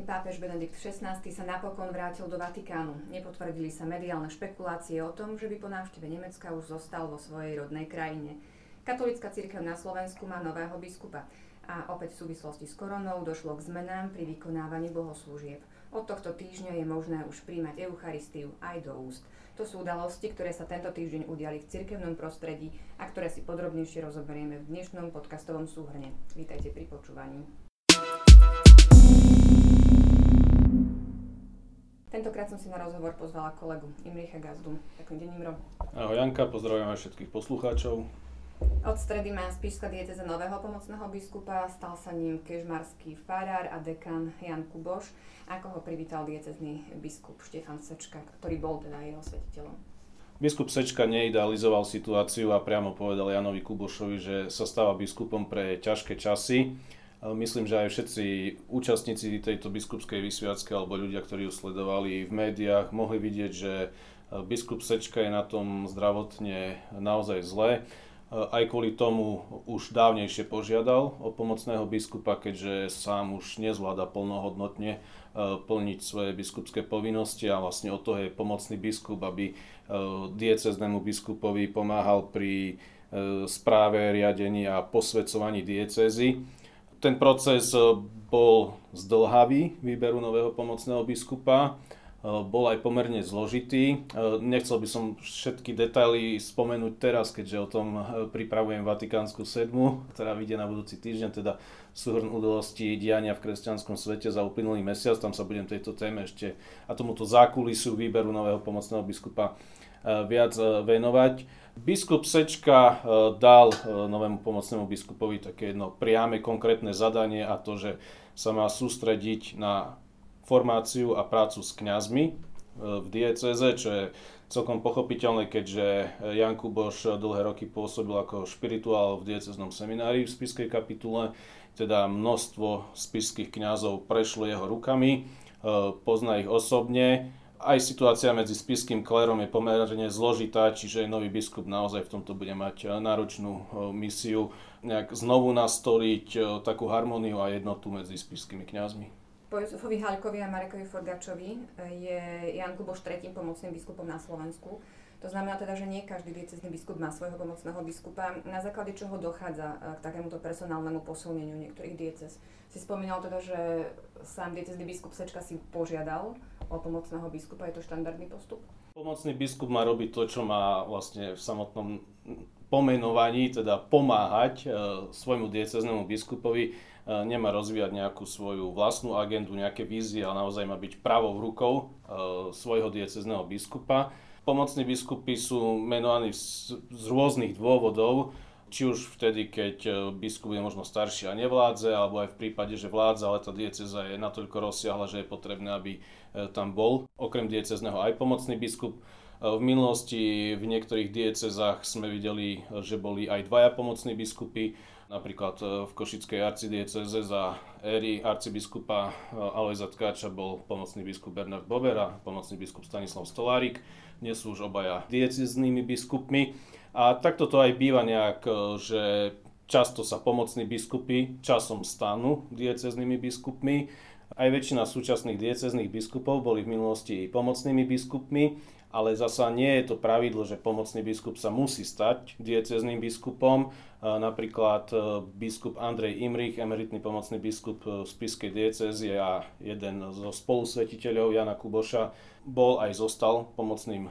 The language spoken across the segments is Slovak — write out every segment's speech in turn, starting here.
samotný pápež Benedikt XVI sa napokon vrátil do Vatikánu. Nepotvrdili sa mediálne špekulácie o tom, že by po návšteve Nemecka už zostal vo svojej rodnej krajine. Katolická církev na Slovensku má nového biskupa a opäť v súvislosti s koronou došlo k zmenám pri vykonávaní bohoslúžieb. Od tohto týždňa je možné už príjmať Eucharistiu aj do úst. To sú udalosti, ktoré sa tento týždeň udiali v cirkevnom prostredí a ktoré si podrobnejšie rozoberieme v dnešnom podcastovom súhrne. Vítajte pri počúvaní. Tentokrát som si na rozhovor pozvala kolegu Imricha Gazdu. Ďakujem, deň Imro. Ahoj Janka, pozdravujem aj všetkých poslucháčov. Od stredy má Spišská dieceza nového pomocného biskupa, stal sa ním kežmarský farár a dekan Jan Kuboš ako ho privítal diecezný biskup Štefan Sečka, ktorý bol teda jeho svetiteľom? Biskup Sečka neidealizoval situáciu a priamo povedal Janovi Kubošovi, že sa stáva biskupom pre ťažké časy. Myslím, že aj všetci účastníci tejto biskupskej vysviacky alebo ľudia, ktorí ju sledovali v médiách, mohli vidieť, že biskup Sečka je na tom zdravotne naozaj zle aj kvôli tomu už dávnejšie požiadal o pomocného biskupa, keďže sám už nezvláda plnohodnotne e, plniť svoje biskupské povinnosti a vlastne od toho je pomocný biskup, aby e, dieceznému biskupovi pomáhal pri e, správe, riadení a posvedcovaní diecezy. Ten proces bol zdlhavý výberu nového pomocného biskupa Eh, bol aj pomerne zložitý. Eh, nechcel by som všetky detaily spomenúť teraz, keďže o tom eh, pripravujem Vatikánsku sedmu, ktorá vyjde na budúci týždeň, teda súhrn udalostí diania v kresťanskom svete za uplynulý mesiac. Tam sa budem tejto téme ešte a tomuto zákulisu výberu nového pomocného biskupa viac venovať. Biskup Sečka dal novému pomocnému biskupovi také jedno priame konkrétne zadanie a to, že sa má sústrediť na formáciu a prácu s kňazmi e, v dieceze, čo je celkom pochopiteľné, keďže Jan Kuboš dlhé roky pôsobil ako špirituál v dieceznom seminári v spiskej kapitule, teda množstvo spiských kňazov prešlo jeho rukami, pozná ich osobne. Aj situácia medzi spiským klérom je pomerne zložitá, čiže nový biskup naozaj v tomto bude mať náročnú e, misiu nejak znovu nastoliť takú harmóniu a jednotu medzi spiskými kňazmi. Po Jozefovi Halkovi a Marekovi Forgačovi je Jan Kuboš tretím pomocným biskupom na Slovensku. To znamená teda, že nie každý diecezný biskup má svojho pomocného biskupa, na základe čoho dochádza eh, k takémuto personálnemu posilneniu niektorých diecez. Si spomínal teda, že sám diecezný biskup Sečka si požiadal o pomocného biskupa, je to štandardný postup? Pomocný biskup má robiť to, čo má vlastne v samotnom pomenovaní, teda pomáhať e, svojmu dieceznému biskupovi E, nemá rozvíjať nejakú svoju vlastnú agendu, nejaké vízie, ale naozaj má byť pravou rukou e, svojho diecezného biskupa. Pomocní biskupy sú menovaní z, rôznych dôvodov, či už vtedy, keď e, biskup je možno starší a nevládze, alebo aj v prípade, že vládza, ale tá dieceza je natoľko rozsiahla, že je potrebné, aby tam bol okrem diecezného aj pomocný biskup. V minulosti v niektorých diecezách sme videli, že boli aj dvaja pomocní biskupy, Napríklad e, v Košickej arcidieceze za éry arcibiskupa e, Alojza Tkáča bol pomocný biskup Bernard Bober a pomocný biskup Stanislav Stolárik. Dnes sú už obaja dieceznými biskupmi. A takto to aj býva nejak, e, že často sa pomocní biskupy časom stanú dieceznými biskupmi. Aj väčšina súčasných diecezných biskupov boli v minulosti pomocnými biskupmi ale zasa nie je to pravidlo, že pomocný biskup sa musí stať diecezným biskupom. Napríklad e, biskup Andrej Imrich, emeritný pomocný biskup v Spiskej diecezie a jeden zo spolusvetiteľov Jana Kuboša, bol aj zostal pomocným e,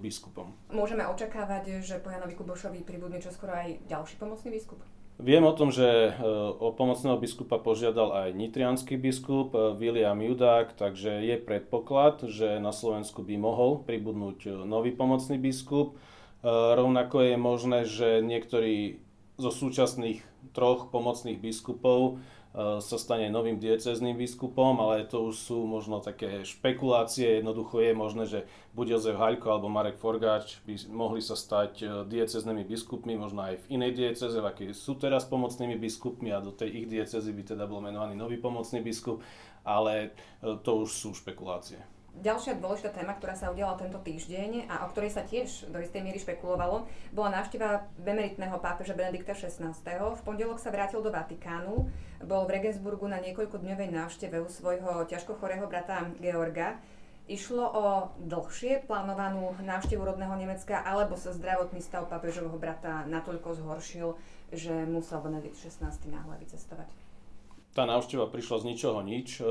biskupom. Môžeme očakávať, že po Janovi Kubošovi pribudne čoskoro aj ďalší pomocný biskup? Viem o tom, že e, o pomocného biskupa požiadal aj nitrianský biskup e, William Judák, takže je predpoklad, že na Slovensku by mohol pribudnúť e, nový pomocný biskup. Rovnako je možné, že niektorí zo súčasných troch pomocných biskupov sa stane novým diecezným biskupom, ale to už sú možno také špekulácie. Jednoducho je možné, že buď Jozef Haľko alebo Marek Forgáč by mohli sa stať e, dieceznými biskupmi, možno aj v inej dieceze, v akej sú teraz pomocnými biskupmi a do tej ich diecezy by teda bol menovaný nový pomocný biskup, ale e, to už sú špekulácie. Ďalšia dôležitá téma, ktorá sa udiala tento týždeň a o ktorej sa tiež do istej miery špekulovalo, bola návšteva bemeritného pápeža Benedikta XVI. V pondelok sa vrátil do Vatikánu, bol v Regensburgu na niekoľkodňovej návšteve u svojho ťažko chorého brata Georga. Išlo o dlhšie plánovanú návštevu rodného Nemecka, alebo sa zdravotný stav pápežovho brata natoľko zhoršil, že musel Benedikt XVI náhle vycestovať? Tá návšteva prišla z ničoho nič, e,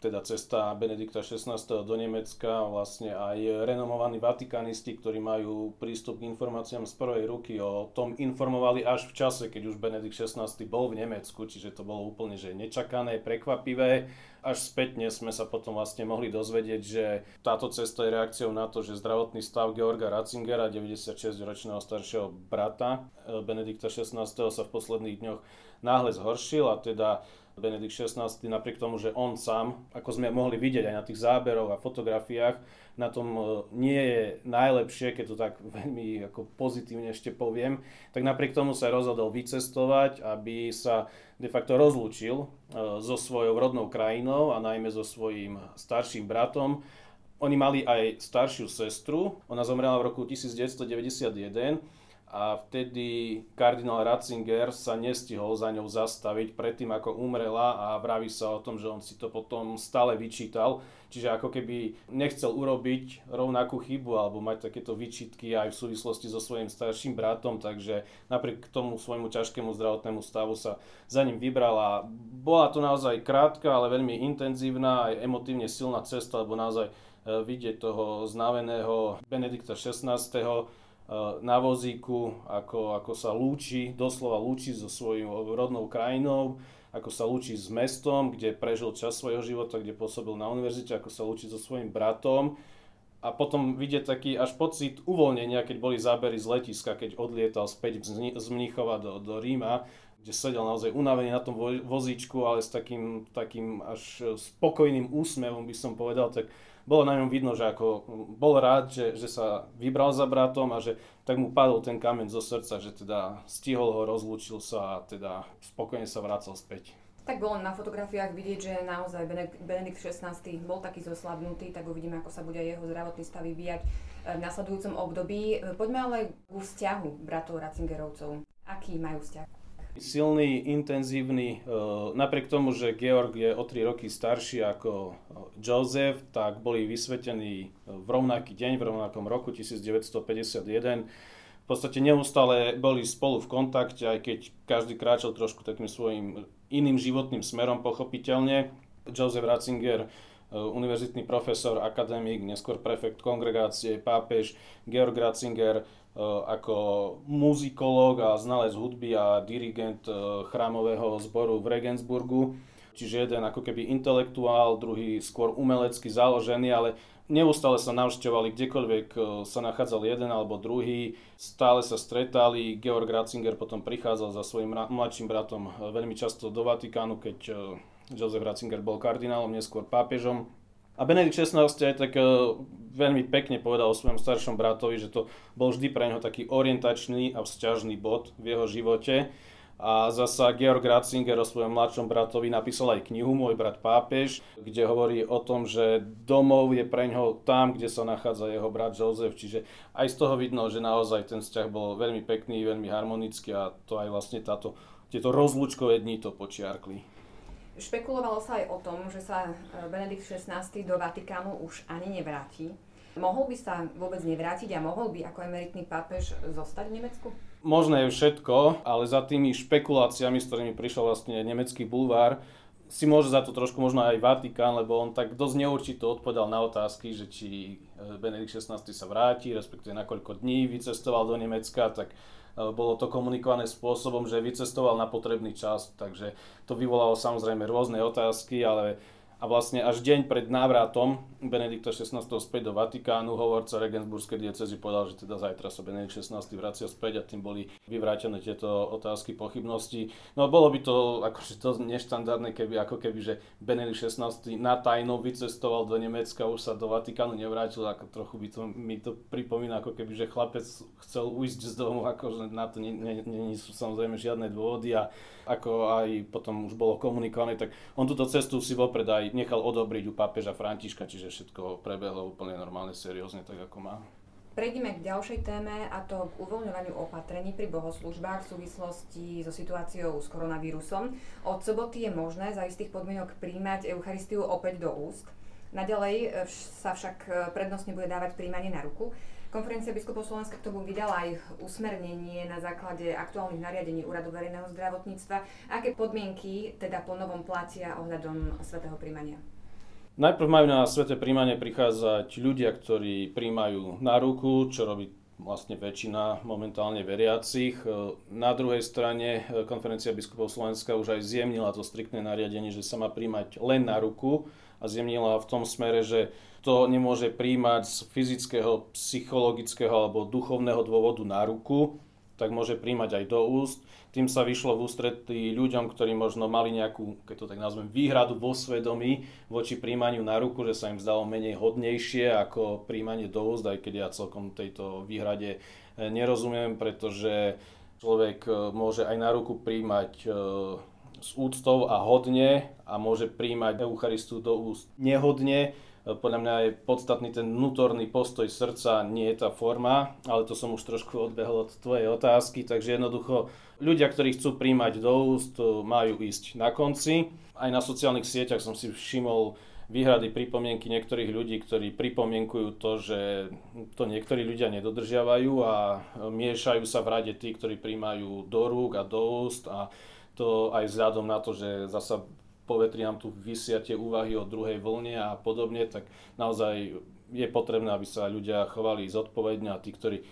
teda cesta Benedikta XVI. do Nemecka, vlastne aj renomovaní vatikanisti, ktorí majú prístup k informáciám z prvej ruky, o tom informovali až v čase, keď už Benedikt XVI. bol v Nemecku, čiže to bolo úplne že nečakané, prekvapivé. Až spätne sme sa potom vlastne mohli dozvedieť, že táto cesta je reakciou na to, že zdravotný stav Georga Ratzingera, 96-ročného staršieho brata e, Benedikta XVI. sa v posledných dňoch náhle zhoršil a teda Benedikt XVI napriek tomu, že on sám, ako sme mohli vidieť aj na tých záberoch a fotografiách, na tom e, nie je najlepšie, keď to tak veľmi ako pozitívne ešte poviem, tak napriek tomu sa rozhodol vycestovať, aby sa de facto rozlúčil e, so svojou rodnou krajinou a najmä so svojím starším bratom. Oni mali aj staršiu sestru, ona zomrela v roku 1991 a vtedy kardinál Ratzinger sa nestihol za ňou zastaviť predtým, ako umrela a vraví sa o tom, že on si to potom stále vyčítal. Čiže ako keby nechcel urobiť rovnakú chybu alebo mať takéto vyčitky aj v súvislosti so svojím starším bratom, takže napriek tomu svojmu ťažkému zdravotnému stavu sa za ním vybrala. Bola to naozaj krátka, ale veľmi intenzívna, aj emotívne silná cesta, lebo naozaj e, vidieť toho znaveného Benedikta XVI na vozíku, ako, ako sa lúči, doslova lúči so svojou rodnou krajinou, ako sa lúči s mestom, kde prežil čas svojho života, kde pôsobil na univerzite, ako sa lúči so svojím bratom. A potom vidieť taký až pocit uvoľnenia, keď boli zábery z letiska, keď odlietal späť z Mníchova do, do Ríma, kde sedel naozaj unavený na tom vozíčku, ale s takým, takým až spokojným úsmevom by som povedal, tak bolo na ňom vidno, že ako bol rád, že, že sa vybral za bratom a že tak mu padol ten kameň zo srdca, že teda stihol ho, rozlúčil sa a teda spokojne sa vracal späť. Tak bolo na fotografiách vidieť, že naozaj Benedikt XVI bol taký zoslabnutý, tak uvidíme, ako sa bude jeho zdravotný stav vyvíjať eh, v nasledujúcom období. Poďme ale ku vzťahu bratov Ratzingerovcov. Aký majú vzťah? Silný, intenzívny. E, napriek tomu, že Georg je o 3 roky starší ako e, Joseph, tak boli vysvetení v rovnaký deň, v rovnakom roku 1951. V podstate neustále boli spolu v kontakte, aj keď každý kráčal trošku takým svojim iným životným smerom, pochopiteľne. Joseph Ratzinger e, univerzitný profesor, akademik, neskôr prefekt kongregácie, pápež, Georg Ratzinger, ako muzikológ a znalec hudby a dirigent eh, chrámového zboru v Regensburgu. Čiže jeden ako keby intelektuál, druhý skôr umelecky založený, ale neustále sa navštevovali, kdekoľvek eh, sa nachádzal jeden alebo druhý, stále sa stretali. Georg Ratzinger potom prichádzal za svojim mladším bratom veľmi často do Vatikánu, keď Josef Ratzinger bol kardinálom, neskôr pápežom. A Benedikt XVI aj tak uh, veľmi pekne povedal o svojom staršom bratovi, že to bol vždy pre neho taký orientačný a vzťažný bod v jeho živote. A zasa Georg Ratzinger o svojom mladšom bratovi napísal aj knihu Môj brat pápež, kde hovorí o tom, že domov je pre ňoho tam, kde sa nachádza jeho brat Jozef. Čiže aj z toho vidno, že naozaj ten vzťah bol veľmi pekný, veľmi harmonický a to aj vlastne táto, tieto rozlúčkové dni to počiarkli. Špekulovalo sa aj o tom, že sa e, Benedikt XVI do Vatikánu už ani nevráti. Mohol by sa vôbec nevrátiť a mohol by ako emeritný pápež zostať v Nemecku? Možné je všetko, ale za tými špekuláciami, s ktorými prišiel vlastne nemecký bulvár, si môže za to trošku možno aj Vatikán, lebo on tak dosť neurčito odpovedal na otázky, že či e, Benedikt XVI sa vráti, respektíve na koľko dní vycestoval do Nemecka, tak bolo to komunikované spôsobom, že vycestoval na potrebný čas, takže to vyvolalo samozrejme rôzne otázky, ale a vlastne až deň pred návratom Benedikta XVI späť do Vatikánu hovorca Regensburskej diecezy povedal, že teda zajtra sa Benedikt XVI vracia späť a tým boli vyvrátené tieto otázky, pochybnosti. No bolo by to akože to neštandardné, keby ako keby, že Benedikt XVI na tajno vycestoval do Nemecka, už sa do Vatikánu nevrátil, ako trochu by to, mi to pripomína, ako keby, že chlapec chcel ujsť z domu, akože na to nie, nie, nie sú samozrejme žiadne dôvody a ako aj potom už bolo komunikované, tak on túto cestu si vopred aj nechal odobriť u pápeža Františka, čiže všetko prebehlo úplne normálne, seriózne, tak ako má. Prejdeme k ďalšej téme a to k uvoľňovaniu opatrení pri bohoslúžbách v súvislosti so situáciou s koronavírusom. Od soboty je možné za istých podmienok príjmať Eucharistiu opäť do úst. Naďalej e, sa však e, prednostne bude dávať príjmanie na ruku. Konferencia biskupov Slovenska k tomu vydala aj usmernenie na základe aktuálnych nariadení Úradu verejného zdravotníctva. Aké podmienky teda po novom platia ohľadom svätého príjmania? Najprv majú na sveté príjmanie prichádzať ľudia, ktorí príjmajú na ruku, čo robí vlastne väčšina momentálne veriacich. Na druhej strane konferencia biskupov Slovenska už aj zjemnila to striktné nariadenie, že sa má príjmať len na ruku a zjemnila v tom smere, že to nemôže príjmať z fyzického, psychologického alebo duchovného dôvodu na ruku, tak môže príjmať aj do úst. Tým sa vyšlo v ústretí ľuďom, ktorí možno mali nejakú, keď to tak nazvem, výhradu vo svedomí voči príjmaniu na ruku, že sa im zdalo menej hodnejšie ako príjmanie do úst, aj keď ja celkom tejto výhrade e, nerozumiem, pretože človek e, môže aj na ruku príjmať e, s úctou a hodne a môže príjmať Eucharistu do úst nehodne, podľa mňa je podstatný ten vnútorný postoj srdca, nie je tá forma, ale to som už trošku odbehol od tvojej otázky, takže jednoducho ľudia, ktorí chcú príjmať do úst, majú ísť na konci. Aj na sociálnych sieťach som si všimol výhrady, pripomienky niektorých ľudí, ktorí pripomienkujú to, že to niektorí ľudia nedodržiavajú a miešajú sa v rade tí, ktorí príjmajú do rúk a do úst a to aj vzhľadom na to, že zasa povetri nám tu vysia tie úvahy o druhej vlne a podobne, tak naozaj je potrebné, aby sa ľudia chovali zodpovedne a tí, ktorí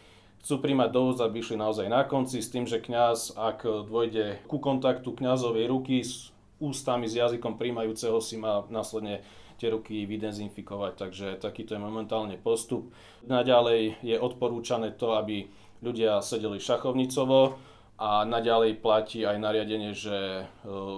chcú príjmať do aby išli naozaj na konci s tým, že kňaz, ak dôjde ku kontaktu kňazovej ruky s ústami, s jazykom príjmajúceho si má následne tie ruky vydezinfikovať, takže takýto je momentálne postup. Naďalej je odporúčané to, aby ľudia sedeli šachovnicovo, a naďalej platí aj nariadenie, že e,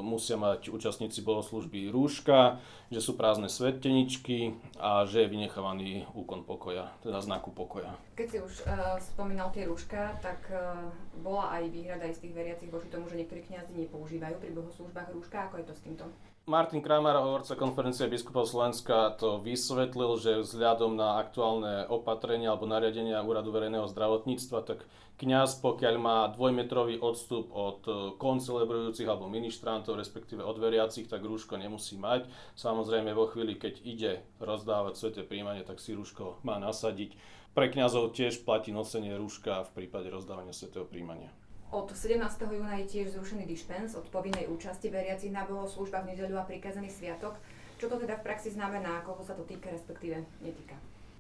musia mať účastníci bohoslužby rúška, že sú prázdne sveteničky a že je vynechávaný úkon pokoja, teda znaku pokoja. Keď si už uh, spomínal tie rúška, tak uh, bola aj výhrada aj z tých veriacich voči tomu, že niektorí kňazi nepoužívajú pri bohoslužbách rúška. Ako je to s týmto? Martin Kramer, hovorca konferencie biskupov Slovenska, to vysvetlil, že vzhľadom na aktuálne opatrenia alebo nariadenia Úradu verejného zdravotníctva, tak kňaz, pokiaľ má dvojmetrový odstup od e, koncelebrujúcich alebo ministrantov, respektíve od veriacich, tak rúško nemusí mať. Samozrejme, vo chvíli, keď ide rozdávať sveté príjmanie, tak si rúško má nasadiť. Pre kňazov tiež platí nosenie rúška v prípade rozdávania svetého príjmania. Od 17. júna je tiež zrušený dispens od povinnej účasti veriacich na bohoslúžbách v nedeľu a prikazaný sviatok. Čo to teda v praxi znamená, koho sa to týka, respektíve netýka?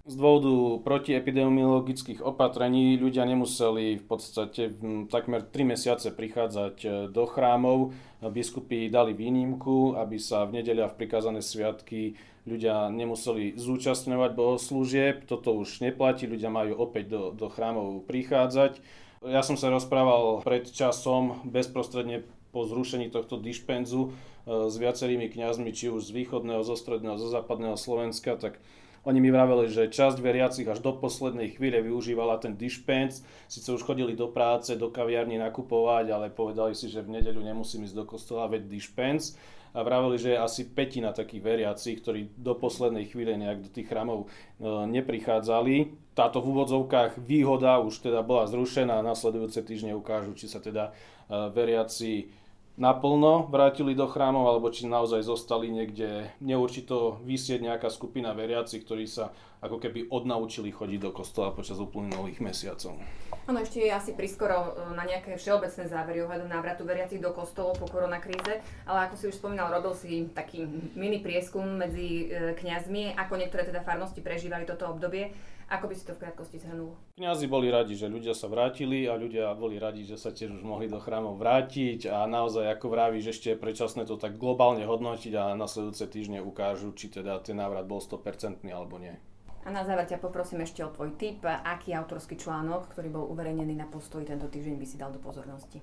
Z dôvodu protiepidemiologických opatrení ľudia nemuseli v podstate takmer 3 mesiace prichádzať e, do chrámov. Biskupy dali výnimku, aby sa v nedeľa v prikázané sviatky ľudia nemuseli zúčastňovať bohoslúžieb. Toto už neplatí, ľudia majú opäť do, do chrámov prichádzať. Ja som sa rozprával pred časom bezprostredne po zrušení tohto dispenzu e, s viacerými kňazmi, či už z východného, zo stredného, zo západného Slovenska, tak oni mi vraveli, že časť veriacich až do poslednej chvíle využívala ten dispens, síce už chodili do práce, do kaviarní nakupovať, ale povedali si, že v nedeľu nemusím ísť do kostola, veď dispens a vraveli, že je asi petina takých veriacich, ktorí do poslednej chvíle nejak do tých chramov e, neprichádzali. Táto v úvodzovkách výhoda už teda bola zrušená. A nasledujúce týždne ukážu, či sa teda e, veriaci naplno vrátili do chrámov, alebo či naozaj zostali niekde. Neurčito vysieť nejaká skupina veriaci, ktorí sa ako keby odnaučili chodiť do kostola počas uplynulých mesiacov. Ono ešte je asi priskoro e, na nejaké všeobecné závery ohľadom návratu veriacich do kostolov po koronakríze, ale ako si už spomínal, robil si taký mini prieskum medzi e, kňazmi, ako niektoré teda farnosti prežívali toto obdobie. Ako by si to v krátkosti zhrnul? Kňazi boli radi, že ľudia sa vrátili a ľudia boli radi, že sa tiež už mohli do chrámov vrátiť a naozaj, ako vravíš, ešte je predčasné to tak globálne hodnotiť a nasledujúce týždne ukážu, či teda ten návrat bol 100% alebo nie. A na záver ťa poprosím ešte o tvoj tip, aký autorský článok, ktorý bol uverejnený na postoji tento týždeň by si dal do pozornosti.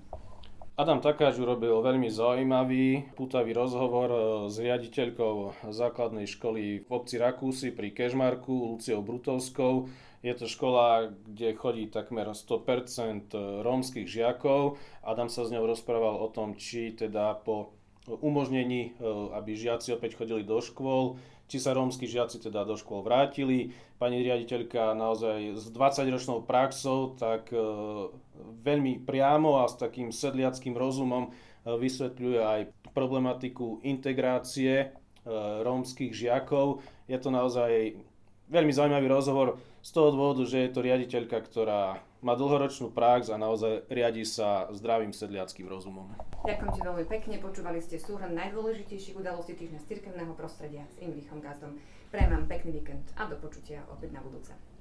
Adam Takáč urobil veľmi zaujímavý, putavý rozhovor e, s riaditeľkou základnej školy v obci Rakúsy pri Kežmarku, Luciou Brutovskou. Je to škola, kde chodí takmer 100% rómskych žiakov. Adam sa s ňou rozprával o tom, či teda po umožnení, aby žiaci opäť chodili do škôl, či sa rómsky žiaci teda do škôl vrátili. Pani riaditeľka naozaj s 20-ročnou praxou tak veľmi priamo a s takým sedliackým rozumom vysvetľuje aj problematiku integrácie rómskych žiakov. Je to naozaj veľmi zaujímavý rozhovor z toho dôvodu, že je to riaditeľka, ktorá má dlhoročnú prax a naozaj riadi sa zdravým sedliackým rozumom. Ďakujem ti veľmi pekne. Počúvali ste súhrn najdôležitejších udalostí týždňa z cirkevného prostredia s Imrichom Gazdom. Prajem vám pekný víkend a do počutia opäť na budúce.